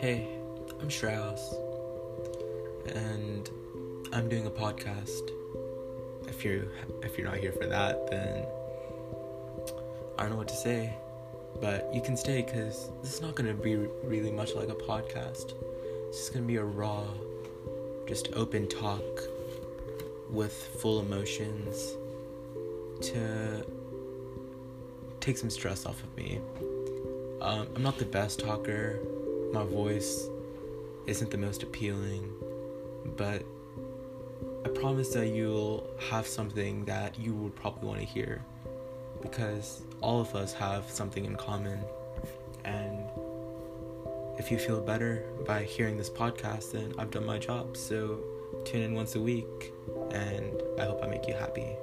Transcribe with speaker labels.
Speaker 1: Hey, I'm Strauss, and I'm doing a podcast. If you're if you're not here for that, then I don't know what to say. But you can stay because this is not gonna be really much like a podcast. It's just gonna be a raw, just open talk with full emotions to take some stress off of me. Um, I'm not the best talker. My voice isn't the most appealing, but I promise that you'll have something that you would probably want to hear because all of us have something in common. And if you feel better by hearing this podcast, then I've done my job. So tune in once a week, and I hope I make you happy.